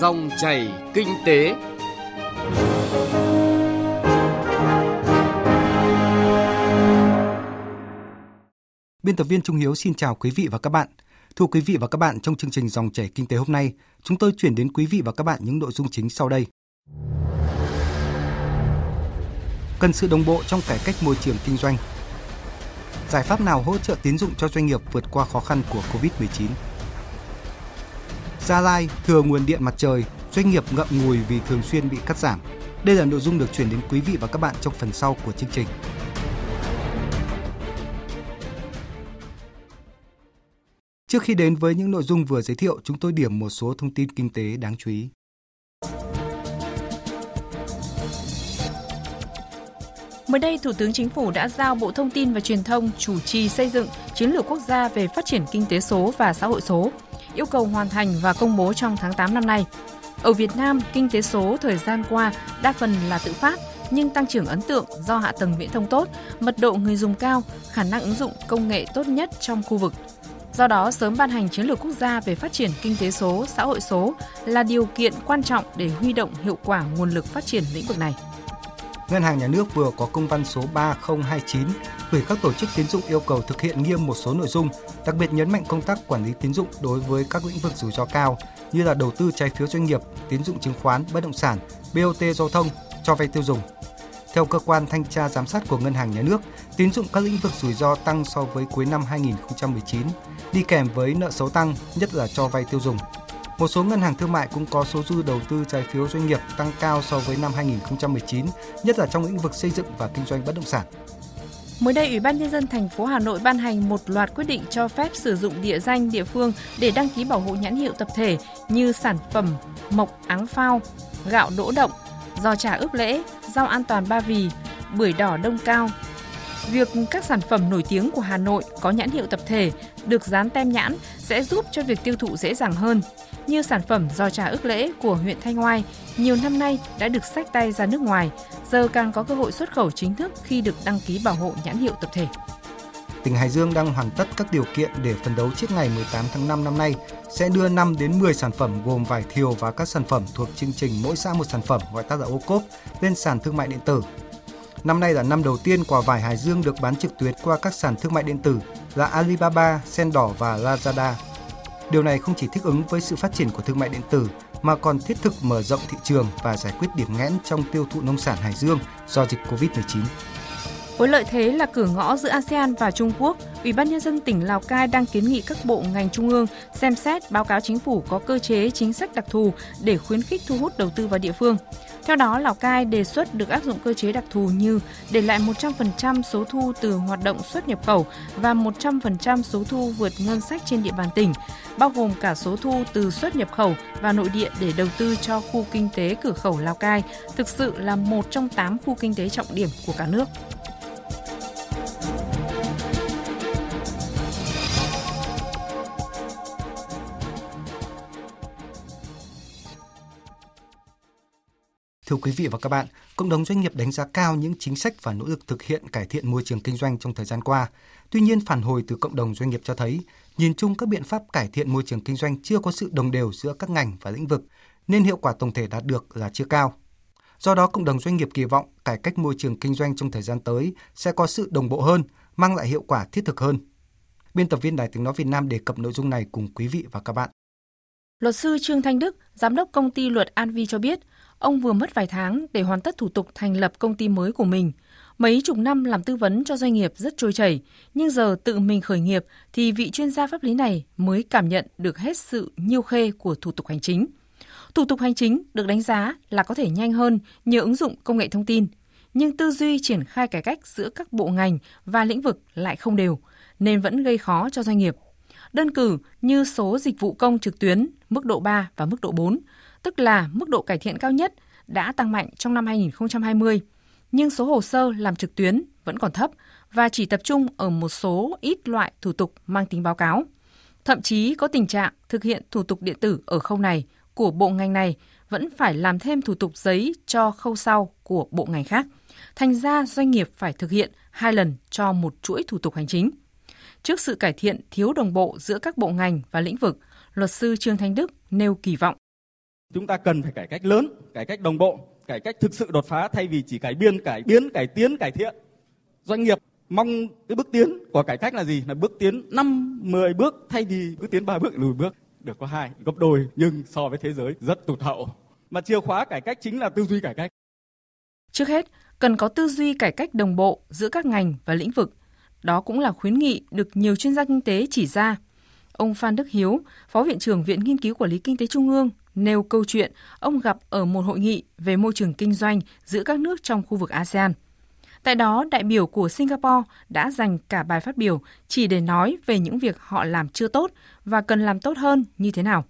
Dòng chảy kinh tế. Biên tập viên Trung Hiếu xin chào quý vị và các bạn. Thưa quý vị và các bạn, trong chương trình Dòng chảy kinh tế hôm nay, chúng tôi chuyển đến quý vị và các bạn những nội dung chính sau đây. Cần sự đồng bộ trong cải cách môi trường kinh doanh. Giải pháp nào hỗ trợ tín dụng cho doanh nghiệp vượt qua khó khăn của Covid-19? Gia Lai thừa nguồn điện mặt trời, doanh nghiệp ngậm ngùi vì thường xuyên bị cắt giảm. Đây là nội dung được chuyển đến quý vị và các bạn trong phần sau của chương trình. Trước khi đến với những nội dung vừa giới thiệu, chúng tôi điểm một số thông tin kinh tế đáng chú ý. Mới đây, Thủ tướng Chính phủ đã giao Bộ Thông tin và Truyền thông chủ trì xây dựng chiến lược quốc gia về phát triển kinh tế số và xã hội số, yêu cầu hoàn thành và công bố trong tháng 8 năm nay. Ở Việt Nam, kinh tế số thời gian qua đa phần là tự phát, nhưng tăng trưởng ấn tượng do hạ tầng viễn thông tốt, mật độ người dùng cao, khả năng ứng dụng công nghệ tốt nhất trong khu vực. Do đó, sớm ban hành chiến lược quốc gia về phát triển kinh tế số, xã hội số là điều kiện quan trọng để huy động hiệu quả nguồn lực phát triển lĩnh vực này. Ngân hàng Nhà nước vừa có công văn số 3029 gửi các tổ chức tín dụng yêu cầu thực hiện nghiêm một số nội dung, đặc biệt nhấn mạnh công tác quản lý tín dụng đối với các lĩnh vực rủi ro cao như là đầu tư trái phiếu doanh nghiệp, tín dụng chứng khoán, bất động sản, BOT giao thông, cho vay tiêu dùng. Theo cơ quan thanh tra giám sát của Ngân hàng Nhà nước, tín dụng các lĩnh vực rủi ro tăng so với cuối năm 2019, đi kèm với nợ xấu tăng, nhất là cho vay tiêu dùng. Một số ngân hàng thương mại cũng có số dư đầu tư trái phiếu doanh nghiệp tăng cao so với năm 2019, nhất là trong lĩnh vực xây dựng và kinh doanh bất động sản. Mới đây, Ủy ban nhân dân thành phố Hà Nội ban hành một loạt quyết định cho phép sử dụng địa danh địa phương để đăng ký bảo hộ nhãn hiệu tập thể như sản phẩm mộc áng phao, gạo đỗ động, giò trà ướp lễ, rau an toàn ba vì, bưởi đỏ đông cao. Việc các sản phẩm nổi tiếng của Hà Nội có nhãn hiệu tập thể được dán tem nhãn sẽ giúp cho việc tiêu thụ dễ dàng hơn. Như sản phẩm giò trà ức lễ của huyện Thanh Oai nhiều năm nay đã được sách tay ra nước ngoài, giờ càng có cơ hội xuất khẩu chính thức khi được đăng ký bảo hộ nhãn hiệu tập thể tỉnh Hải Dương đang hoàn tất các điều kiện để phấn đấu trước ngày 18 tháng 5 năm nay sẽ đưa 5 đến 10 sản phẩm gồm vải thiều và các sản phẩm thuộc chương trình mỗi xã một sản phẩm gọi tắt là ô cốp lên sàn thương mại điện tử. Năm nay là năm đầu tiên quả vải Hải Dương được bán trực tuyến qua các sàn thương mại điện tử là Alibaba, Sen đỏ và Lazada. Điều này không chỉ thích ứng với sự phát triển của thương mại điện tử mà còn thiết thực mở rộng thị trường và giải quyết điểm nghẽn trong tiêu thụ nông sản Hải Dương do dịch Covid-19. Với lợi thế là cửa ngõ giữa ASEAN và Trung Quốc, Ủy ban nhân dân tỉnh Lào Cai đang kiến nghị các bộ ngành trung ương xem xét báo cáo chính phủ có cơ chế chính sách đặc thù để khuyến khích thu hút đầu tư vào địa phương. Theo đó, Lào Cai đề xuất được áp dụng cơ chế đặc thù như để lại 100% số thu từ hoạt động xuất nhập khẩu và 100% số thu vượt ngân sách trên địa bàn tỉnh, bao gồm cả số thu từ xuất nhập khẩu và nội địa để đầu tư cho khu kinh tế cửa khẩu Lào Cai, thực sự là một trong 8 khu kinh tế trọng điểm của cả nước. Thưa quý vị và các bạn, cộng đồng doanh nghiệp đánh giá cao những chính sách và nỗ lực thực hiện cải thiện môi trường kinh doanh trong thời gian qua. Tuy nhiên, phản hồi từ cộng đồng doanh nghiệp cho thấy, nhìn chung các biện pháp cải thiện môi trường kinh doanh chưa có sự đồng đều giữa các ngành và lĩnh vực, nên hiệu quả tổng thể đạt được là chưa cao. Do đó, cộng đồng doanh nghiệp kỳ vọng cải cách môi trường kinh doanh trong thời gian tới sẽ có sự đồng bộ hơn, mang lại hiệu quả thiết thực hơn. Biên tập viên Đài Tiếng Nói Việt Nam đề cập nội dung này cùng quý vị và các bạn. Luật sư Trương Thanh Đức, giám đốc công ty luật An Vi cho biết, Ông vừa mất vài tháng để hoàn tất thủ tục thành lập công ty mới của mình. Mấy chục năm làm tư vấn cho doanh nghiệp rất trôi chảy, nhưng giờ tự mình khởi nghiệp thì vị chuyên gia pháp lý này mới cảm nhận được hết sự nhiêu khê của thủ tục hành chính. Thủ tục hành chính được đánh giá là có thể nhanh hơn nhờ ứng dụng công nghệ thông tin, nhưng tư duy triển khai cải cách giữa các bộ ngành và lĩnh vực lại không đều, nên vẫn gây khó cho doanh nghiệp. Đơn cử như số dịch vụ công trực tuyến mức độ 3 và mức độ 4 tức là mức độ cải thiện cao nhất, đã tăng mạnh trong năm 2020, nhưng số hồ sơ làm trực tuyến vẫn còn thấp và chỉ tập trung ở một số ít loại thủ tục mang tính báo cáo. Thậm chí có tình trạng thực hiện thủ tục điện tử ở khâu này của bộ ngành này vẫn phải làm thêm thủ tục giấy cho khâu sau của bộ ngành khác. Thành ra doanh nghiệp phải thực hiện hai lần cho một chuỗi thủ tục hành chính. Trước sự cải thiện thiếu đồng bộ giữa các bộ ngành và lĩnh vực, luật sư Trương Thanh Đức nêu kỳ vọng Chúng ta cần phải cải cách lớn, cải cách đồng bộ, cải cách thực sự đột phá thay vì chỉ cải biên, cải biến, cải tiến, cải thiện. Doanh nghiệp mong cái bước tiến của cải cách là gì? Là bước tiến 5, 10 bước thay vì cứ tiến 3 bước lùi bước. Được có hai, gấp đôi nhưng so với thế giới rất tụt hậu. Mà chìa khóa cải cách chính là tư duy cải cách. Trước hết, cần có tư duy cải cách đồng bộ giữa các ngành và lĩnh vực. Đó cũng là khuyến nghị được nhiều chuyên gia kinh tế chỉ ra. Ông Phan Đức Hiếu, Phó Viện trưởng Viện Nghiên cứu Quản lý Kinh tế Trung ương, nêu câu chuyện ông gặp ở một hội nghị về môi trường kinh doanh giữa các nước trong khu vực ASEAN. Tại đó, đại biểu của Singapore đã dành cả bài phát biểu chỉ để nói về những việc họ làm chưa tốt và cần làm tốt hơn như thế nào.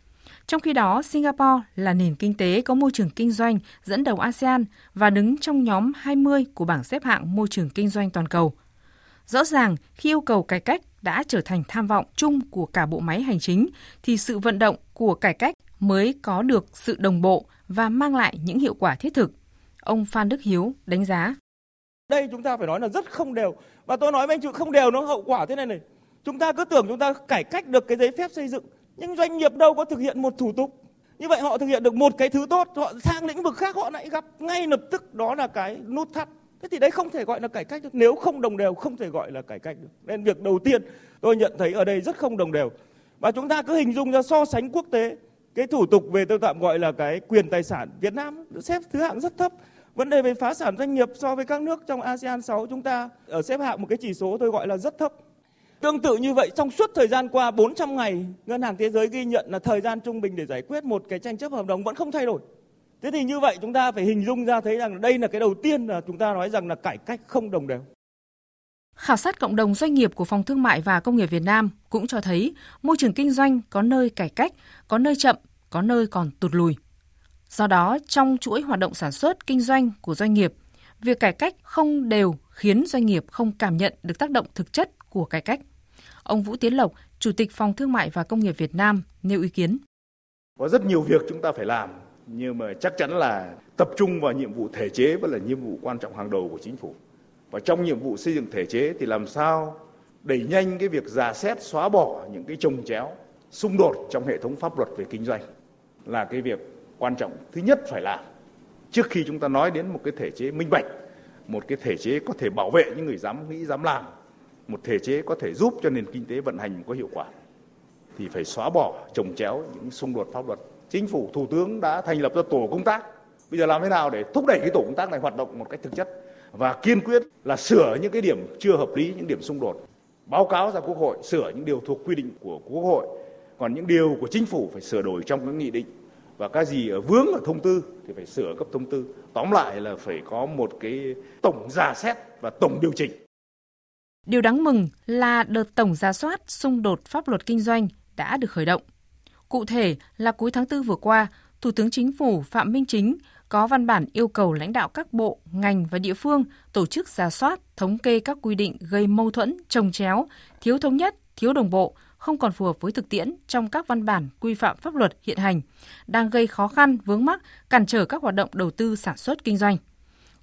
Trong khi đó, Singapore là nền kinh tế có môi trường kinh doanh dẫn đầu ASEAN và đứng trong nhóm 20 của bảng xếp hạng môi trường kinh doanh toàn cầu. Rõ ràng, khi yêu cầu cải cách đã trở thành tham vọng chung của cả bộ máy hành chính, thì sự vận động của cải cách mới có được sự đồng bộ và mang lại những hiệu quả thiết thực. Ông Phan Đức Hiếu đánh giá. Đây chúng ta phải nói là rất không đều. Và tôi nói với anh chị không đều nó hậu quả thế này này. Chúng ta cứ tưởng chúng ta cải cách được cái giấy phép xây dựng. Nhưng doanh nghiệp đâu có thực hiện một thủ tục. Như vậy họ thực hiện được một cái thứ tốt, họ sang lĩnh vực khác họ lại gặp ngay lập tức đó là cái nút thắt. Thế thì đấy không thể gọi là cải cách được. Nếu không đồng đều không thể gọi là cải cách được. Nên việc đầu tiên tôi nhận thấy ở đây rất không đồng đều. Và chúng ta cứ hình dung ra so sánh quốc tế cái thủ tục về tôi tạm gọi là cái quyền tài sản Việt Nam xếp thứ hạng rất thấp vấn đề về phá sản doanh nghiệp so với các nước trong ASEAN 6 chúng ta ở xếp hạng một cái chỉ số tôi gọi là rất thấp Tương tự như vậy, trong suốt thời gian qua 400 ngày, Ngân hàng Thế giới ghi nhận là thời gian trung bình để giải quyết một cái tranh chấp hợp đồng vẫn không thay đổi. Thế thì như vậy chúng ta phải hình dung ra thấy rằng đây là cái đầu tiên là chúng ta nói rằng là cải cách không đồng đều. Khảo sát cộng đồng doanh nghiệp của Phòng Thương mại và Công nghiệp Việt Nam cũng cho thấy môi trường kinh doanh có nơi cải cách, có nơi chậm, có nơi còn tụt lùi. Do đó, trong chuỗi hoạt động sản xuất, kinh doanh của doanh nghiệp, việc cải cách không đều khiến doanh nghiệp không cảm nhận được tác động thực chất của cải cách. Ông Vũ Tiến Lộc, Chủ tịch Phòng Thương mại và Công nghiệp Việt Nam nêu ý kiến. Có rất nhiều việc chúng ta phải làm, nhưng mà chắc chắn là tập trung vào nhiệm vụ thể chế vẫn là nhiệm vụ quan trọng hàng đầu của chính phủ. Và trong nhiệm vụ xây dựng thể chế thì làm sao đẩy nhanh cái việc giả xét xóa bỏ những cái trồng chéo, xung đột trong hệ thống pháp luật về kinh doanh là cái việc quan trọng thứ nhất phải làm. Trước khi chúng ta nói đến một cái thể chế minh bạch, một cái thể chế có thể bảo vệ những người dám nghĩ, dám làm, một thể chế có thể giúp cho nền kinh tế vận hành có hiệu quả, thì phải xóa bỏ, trồng chéo những xung đột pháp luật. Chính phủ, thủ tướng đã thành lập ra tổ công tác. Bây giờ làm thế nào để thúc đẩy cái tổ công tác này hoạt động một cách thực chất và kiên quyết là sửa những cái điểm chưa hợp lý, những điểm xung đột? Báo cáo ra quốc hội sửa những điều thuộc quy định của quốc hội còn những điều của chính phủ phải sửa đổi trong các nghị định. Và cái gì ở vướng ở thông tư thì phải sửa cấp thông tư. Tóm lại là phải có một cái tổng giả xét và tổng điều chỉnh. Điều đáng mừng là đợt tổng ra soát xung đột pháp luật kinh doanh đã được khởi động. Cụ thể là cuối tháng 4 vừa qua, Thủ tướng Chính phủ Phạm Minh Chính có văn bản yêu cầu lãnh đạo các bộ, ngành và địa phương tổ chức ra soát, thống kê các quy định gây mâu thuẫn, trồng chéo, thiếu thống nhất, thiếu đồng bộ, không còn phù hợp với thực tiễn trong các văn bản quy phạm pháp luật hiện hành, đang gây khó khăn, vướng mắc, cản trở các hoạt động đầu tư sản xuất kinh doanh.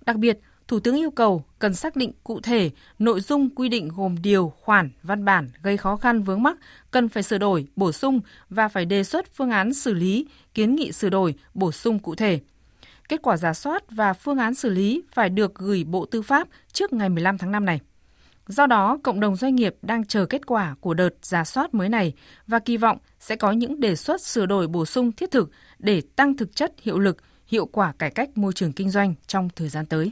Đặc biệt, Thủ tướng yêu cầu cần xác định cụ thể nội dung quy định gồm điều, khoản, văn bản gây khó khăn vướng mắc cần phải sửa đổi, bổ sung và phải đề xuất phương án xử lý, kiến nghị sửa đổi, bổ sung cụ thể. Kết quả giả soát và phương án xử lý phải được gửi Bộ Tư pháp trước ngày 15 tháng 5 này. Do đó, cộng đồng doanh nghiệp đang chờ kết quả của đợt giả soát mới này và kỳ vọng sẽ có những đề xuất sửa đổi bổ sung thiết thực để tăng thực chất hiệu lực, hiệu quả cải cách môi trường kinh doanh trong thời gian tới.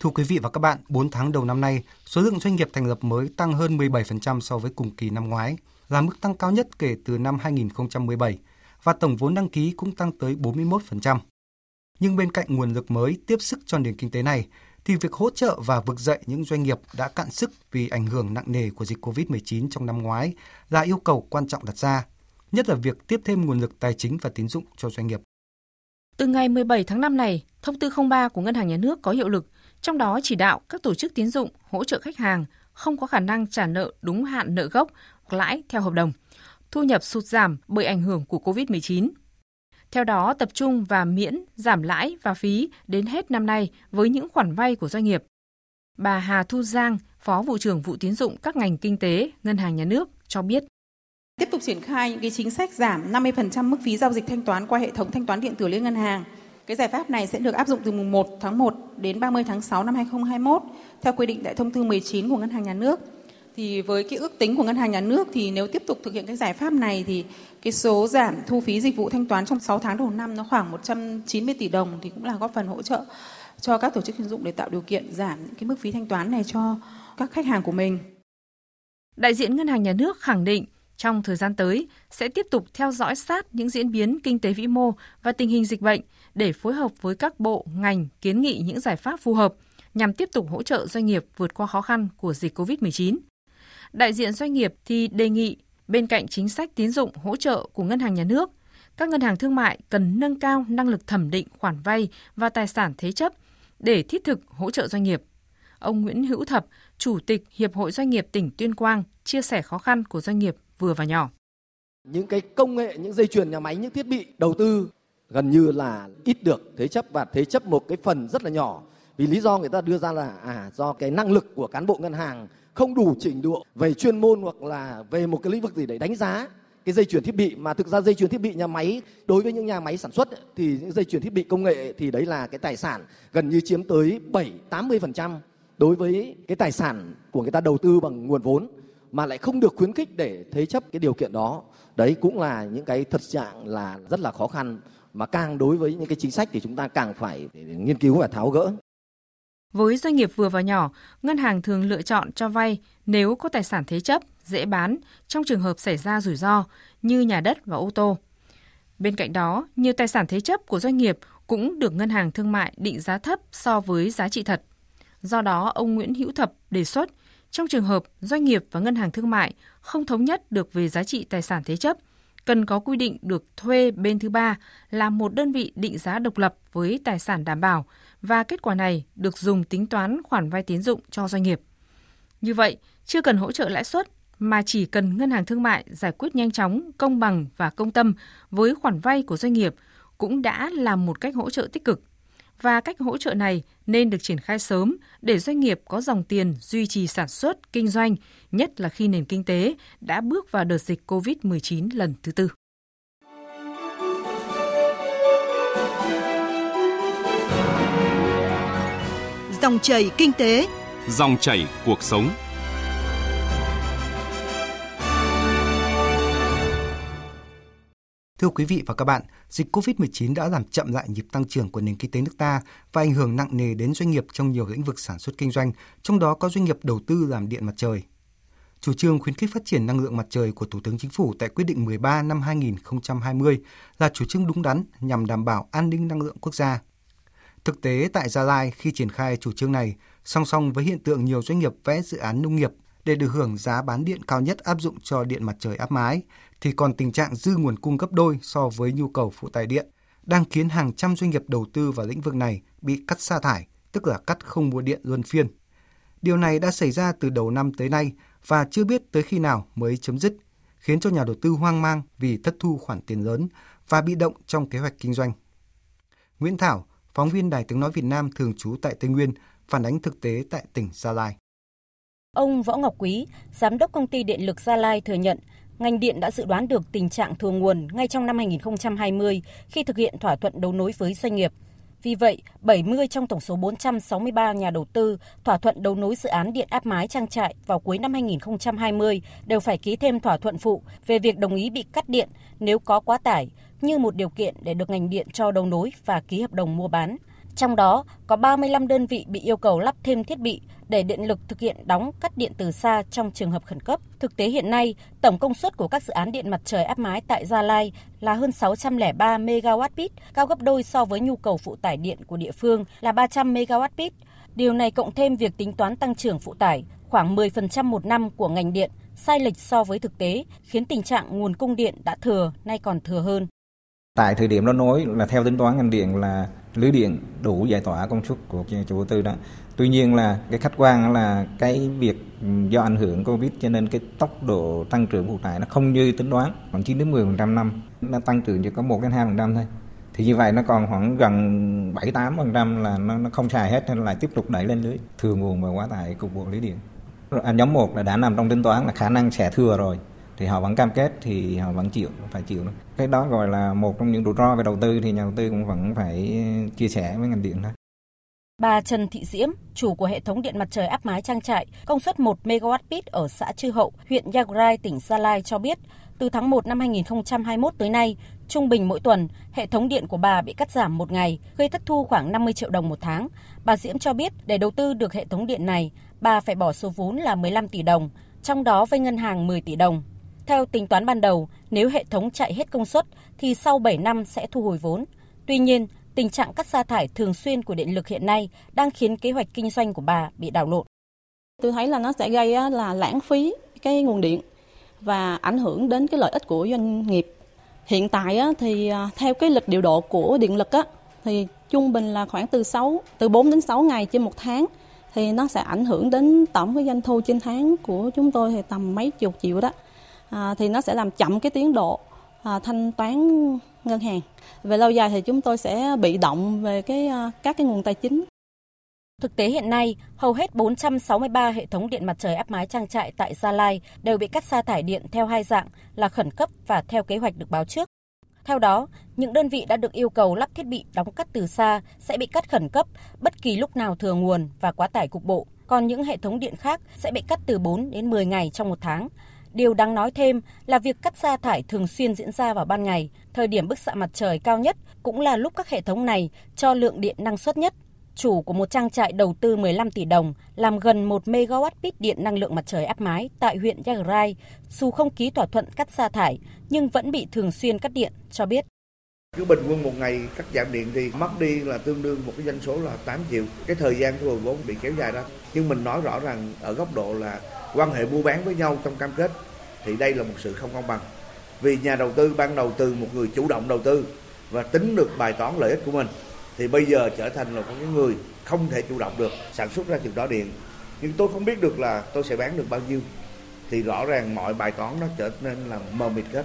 Thưa quý vị và các bạn, 4 tháng đầu năm nay, số lượng doanh nghiệp thành lập mới tăng hơn 17% so với cùng kỳ năm ngoái, là mức tăng cao nhất kể từ năm 2017 và tổng vốn đăng ký cũng tăng tới 41%. Nhưng bên cạnh nguồn lực mới tiếp sức cho nền kinh tế này, thì việc hỗ trợ và vực dậy những doanh nghiệp đã cạn sức vì ảnh hưởng nặng nề của dịch COVID-19 trong năm ngoái là yêu cầu quan trọng đặt ra, nhất là việc tiếp thêm nguồn lực tài chính và tín dụng cho doanh nghiệp. Từ ngày 17 tháng 5 này, thông tư 03 của Ngân hàng Nhà nước có hiệu lực, trong đó chỉ đạo các tổ chức tín dụng hỗ trợ khách hàng không có khả năng trả nợ đúng hạn nợ gốc hoặc lãi theo hợp đồng, thu nhập sụt giảm bởi ảnh hưởng của COVID-19. Theo đó, tập trung và miễn, giảm lãi và phí đến hết năm nay với những khoản vay của doanh nghiệp. Bà Hà Thu Giang, Phó vụ trưởng vụ tiến dụng các ngành kinh tế, ngân hàng nhà nước cho biết. Tiếp tục triển khai những cái chính sách giảm 50% mức phí giao dịch thanh toán qua hệ thống thanh toán điện tử liên ngân hàng. Cái giải pháp này sẽ được áp dụng từ mùng 1 tháng 1 đến 30 tháng 6 năm 2021 theo quy định tại thông tư 19 của Ngân hàng Nhà nước. Thì với cái ước tính của Ngân hàng Nhà nước thì nếu tiếp tục thực hiện cái giải pháp này thì cái số giảm thu phí dịch vụ thanh toán trong 6 tháng đầu năm nó khoảng 190 tỷ đồng thì cũng là góp phần hỗ trợ cho các tổ chức tín dụng để tạo điều kiện giảm những cái mức phí thanh toán này cho các khách hàng của mình. Đại diện Ngân hàng Nhà nước khẳng định trong thời gian tới sẽ tiếp tục theo dõi sát những diễn biến kinh tế vĩ mô và tình hình dịch bệnh để phối hợp với các bộ, ngành kiến nghị những giải pháp phù hợp nhằm tiếp tục hỗ trợ doanh nghiệp vượt qua khó khăn của dịch COVID-19. Đại diện doanh nghiệp thì đề nghị bên cạnh chính sách tín dụng hỗ trợ của ngân hàng nhà nước, các ngân hàng thương mại cần nâng cao năng lực thẩm định khoản vay và tài sản thế chấp để thiết thực hỗ trợ doanh nghiệp. Ông Nguyễn Hữu Thập, Chủ tịch Hiệp hội Doanh nghiệp tỉnh Tuyên Quang, chia sẻ khó khăn của doanh nghiệp vừa và nhỏ. Những cái công nghệ, những dây chuyền nhà máy, những thiết bị đầu tư gần như là ít được thế chấp và thế chấp một cái phần rất là nhỏ. Vì lý do người ta đưa ra là à do cái năng lực của cán bộ ngân hàng không đủ trình độ về chuyên môn hoặc là về một cái lĩnh vực gì để đánh giá cái dây chuyển thiết bị mà thực ra dây chuyển thiết bị nhà máy, đối với những nhà máy sản xuất thì những dây chuyển thiết bị công nghệ thì đấy là cái tài sản gần như chiếm tới 7 80% đối với cái tài sản của người ta đầu tư bằng nguồn vốn, mà lại không được khuyến khích để thế chấp cái điều kiện đó. Đấy cũng là những cái thật trạng là rất là khó khăn mà càng đối với những cái chính sách thì chúng ta càng phải nghiên cứu và tháo gỡ. Với doanh nghiệp vừa và nhỏ, ngân hàng thường lựa chọn cho vay nếu có tài sản thế chấp, dễ bán trong trường hợp xảy ra rủi ro như nhà đất và ô tô. Bên cạnh đó, nhiều tài sản thế chấp của doanh nghiệp cũng được ngân hàng thương mại định giá thấp so với giá trị thật. Do đó, ông Nguyễn Hữu Thập đề xuất trong trường hợp doanh nghiệp và ngân hàng thương mại không thống nhất được về giá trị tài sản thế chấp, cần có quy định được thuê bên thứ ba là một đơn vị định giá độc lập với tài sản đảm bảo và kết quả này được dùng tính toán khoản vay tín dụng cho doanh nghiệp. Như vậy, chưa cần hỗ trợ lãi suất mà chỉ cần ngân hàng thương mại giải quyết nhanh chóng, công bằng và công tâm với khoản vay của doanh nghiệp cũng đã là một cách hỗ trợ tích cực. Và cách hỗ trợ này nên được triển khai sớm để doanh nghiệp có dòng tiền duy trì sản xuất, kinh doanh, nhất là khi nền kinh tế đã bước vào đợt dịch COVID-19 lần thứ tư. Dòng chảy kinh tế, dòng chảy cuộc sống. Thưa quý vị và các bạn, dịch COVID-19 đã làm chậm lại nhịp tăng trưởng của nền kinh tế nước ta và ảnh hưởng nặng nề đến doanh nghiệp trong nhiều lĩnh vực sản xuất kinh doanh, trong đó có doanh nghiệp đầu tư làm điện mặt trời. Chủ trương khuyến khích phát triển năng lượng mặt trời của Thủ tướng Chính phủ tại quyết định 13 năm 2020 là chủ trương đúng đắn nhằm đảm bảo an ninh năng lượng quốc gia. Thực tế tại Gia Lai khi triển khai chủ trương này, song song với hiện tượng nhiều doanh nghiệp vẽ dự án nông nghiệp để được hưởng giá bán điện cao nhất áp dụng cho điện mặt trời áp mái, thì còn tình trạng dư nguồn cung gấp đôi so với nhu cầu phụ tải điện, đang khiến hàng trăm doanh nghiệp đầu tư vào lĩnh vực này bị cắt sa thải, tức là cắt không mua điện luân phiên. Điều này đã xảy ra từ đầu năm tới nay và chưa biết tới khi nào mới chấm dứt, khiến cho nhà đầu tư hoang mang vì thất thu khoản tiền lớn và bị động trong kế hoạch kinh doanh. Nguyễn Thảo, phóng viên Đài Tiếng Nói Việt Nam thường trú tại Tây Nguyên, phản ánh thực tế tại tỉnh Gia Lai. Ông Võ Ngọc Quý, giám đốc công ty điện lực Gia Lai thừa nhận ngành điện đã dự đoán được tình trạng thừa nguồn ngay trong năm 2020 khi thực hiện thỏa thuận đấu nối với doanh nghiệp. Vì vậy, 70 trong tổng số 463 nhà đầu tư thỏa thuận đấu nối dự án điện áp mái trang trại vào cuối năm 2020 đều phải ký thêm thỏa thuận phụ về việc đồng ý bị cắt điện nếu có quá tải như một điều kiện để được ngành điện cho đấu nối và ký hợp đồng mua bán. Trong đó, có 35 đơn vị bị yêu cầu lắp thêm thiết bị để điện lực thực hiện đóng cắt điện từ xa trong trường hợp khẩn cấp. Thực tế hiện nay, tổng công suất của các dự án điện mặt trời áp mái tại Gia Lai là hơn 603 MWp, cao gấp đôi so với nhu cầu phụ tải điện của địa phương là 300 MWp. Điều này cộng thêm việc tính toán tăng trưởng phụ tải khoảng 10% một năm của ngành điện sai lệch so với thực tế, khiến tình trạng nguồn cung điện đã thừa nay còn thừa hơn. Tại thời điểm đó nói là theo tính toán ngành điện là lưới điện đủ giải tỏa công suất của chủ đầu tư đó. Tuy nhiên là cái khách quan là cái việc ừ, do ảnh hưởng Covid cho nên cái tốc độ tăng trưởng phụ tải nó không như tính toán, khoảng 9 đến 10% năm, nó tăng trưởng chỉ có 1 đến 2% thôi. Thì như vậy nó còn khoảng gần 7 8% là nó nó không xài hết nên lại tiếp tục đẩy lên lưới, thừa nguồn và quá tải cục bộ lưới điện. À, nhóm 1 là đã nằm trong tính toán là khả năng sẽ thừa rồi thì họ vẫn cam kết thì họ vẫn chịu phải chịu cái đó gọi là một trong những rủi ro về đầu tư thì nhà đầu tư cũng vẫn phải ừ, chia sẻ với ngành điện thôi Bà Trần Thị Diễm, chủ của hệ thống điện mặt trời áp mái trang trại, công suất 1 MWp ở xã Chư Hậu, huyện Yagrai, tỉnh Gia Lai cho biết, từ tháng 1 năm 2021 tới nay, trung bình mỗi tuần, hệ thống điện của bà bị cắt giảm một ngày, gây thất thu khoảng 50 triệu đồng một tháng. Bà Diễm cho biết, để đầu tư được hệ thống điện này, bà phải bỏ số vốn là 15 tỷ đồng, trong đó vay ngân hàng 10 tỷ đồng. Theo tính toán ban đầu, nếu hệ thống chạy hết công suất thì sau 7 năm sẽ thu hồi vốn. Tuy nhiên, tình trạng cắt sa thải thường xuyên của điện lực hiện nay đang khiến kế hoạch kinh doanh của bà bị đảo lộn. Tôi thấy là nó sẽ gây là lãng phí cái nguồn điện và ảnh hưởng đến cái lợi ích của doanh nghiệp. Hiện tại thì à, theo cái lịch điều độ của điện lực á, thì trung bình là khoảng từ 6 từ 4 đến 6 ngày trên một tháng thì nó sẽ ảnh hưởng đến tổng cái doanh thu trên tháng của chúng tôi thì tầm mấy chục triệu đó. À, thì nó sẽ làm chậm cái tiến độ à, thanh toán ngân hàng. Về lâu dài thì chúng tôi sẽ bị động về cái à, các cái nguồn tài chính. Thực tế hiện nay, hầu hết 463 hệ thống điện mặt trời áp mái trang trại tại Gia Lai đều bị cắt sa thải điện theo hai dạng là khẩn cấp và theo kế hoạch được báo trước. Theo đó, những đơn vị đã được yêu cầu lắp thiết bị đóng cắt từ xa sẽ bị cắt khẩn cấp bất kỳ lúc nào thừa nguồn và quá tải cục bộ, còn những hệ thống điện khác sẽ bị cắt từ 4 đến 10 ngày trong một tháng. Điều đáng nói thêm là việc cắt sa thải thường xuyên diễn ra vào ban ngày, thời điểm bức xạ mặt trời cao nhất cũng là lúc các hệ thống này cho lượng điện năng suất nhất. Chủ của một trang trại đầu tư 15 tỷ đồng làm gần 1 MW pit điện năng lượng mặt trời áp mái tại huyện Yagrai, dù không ký thỏa thuận cắt sa thải nhưng vẫn bị thường xuyên cắt điện, cho biết. Cứ bình quân một ngày cắt giảm điện thì mất đi là tương đương một cái doanh số là 8 triệu. Cái thời gian thu hồi vốn bị kéo dài đó. Nhưng mình nói rõ rằng ở góc độ là quan hệ mua bán với nhau trong cam kết thì đây là một sự không công bằng vì nhà đầu tư ban đầu từ một người chủ động đầu tư và tính được bài toán lợi ích của mình thì bây giờ trở thành là một cái người không thể chủ động được sản xuất ra chừng đó điện nhưng tôi không biết được là tôi sẽ bán được bao nhiêu thì rõ ràng mọi bài toán nó trở nên là mờ mịt hết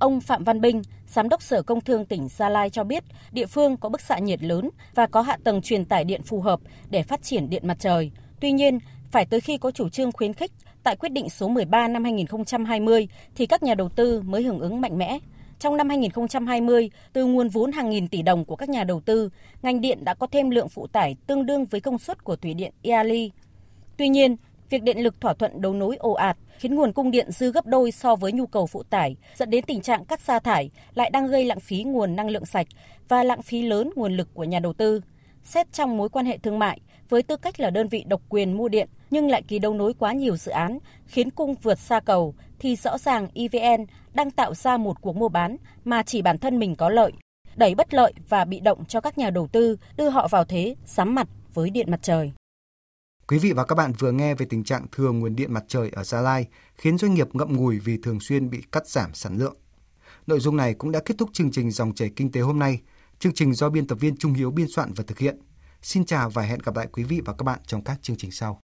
Ông Phạm Văn Bình, Giám đốc Sở Công Thương tỉnh Gia Lai cho biết, địa phương có bức xạ nhiệt lớn và có hạ tầng truyền tải điện phù hợp để phát triển điện mặt trời. Tuy nhiên, phải tới khi có chủ trương khuyến khích tại quyết định số 13 năm 2020 thì các nhà đầu tư mới hưởng ứng mạnh mẽ. Trong năm 2020, từ nguồn vốn hàng nghìn tỷ đồng của các nhà đầu tư, ngành điện đã có thêm lượng phụ tải tương đương với công suất của thủy điện Iali. Tuy nhiên, việc điện lực thỏa thuận đấu nối ồ ạt khiến nguồn cung điện dư gấp đôi so với nhu cầu phụ tải, dẫn đến tình trạng cắt sa thải lại đang gây lãng phí nguồn năng lượng sạch và lãng phí lớn nguồn lực của nhà đầu tư. Xét trong mối quan hệ thương mại, với tư cách là đơn vị độc quyền mua điện nhưng lại ký đấu nối quá nhiều dự án, khiến cung vượt xa cầu, thì rõ ràng EVN đang tạo ra một cuộc mua bán mà chỉ bản thân mình có lợi, đẩy bất lợi và bị động cho các nhà đầu tư, đưa họ vào thế sắm mặt với điện mặt trời. Quý vị và các bạn vừa nghe về tình trạng thừa nguồn điện mặt trời ở Gia Lai, khiến doanh nghiệp ngậm ngùi vì thường xuyên bị cắt giảm sản lượng. Nội dung này cũng đã kết thúc chương trình Dòng chảy kinh tế hôm nay. Chương trình do biên tập viên Trung Hiếu biên soạn và thực hiện. Xin chào và hẹn gặp lại quý vị và các bạn trong các chương trình sau.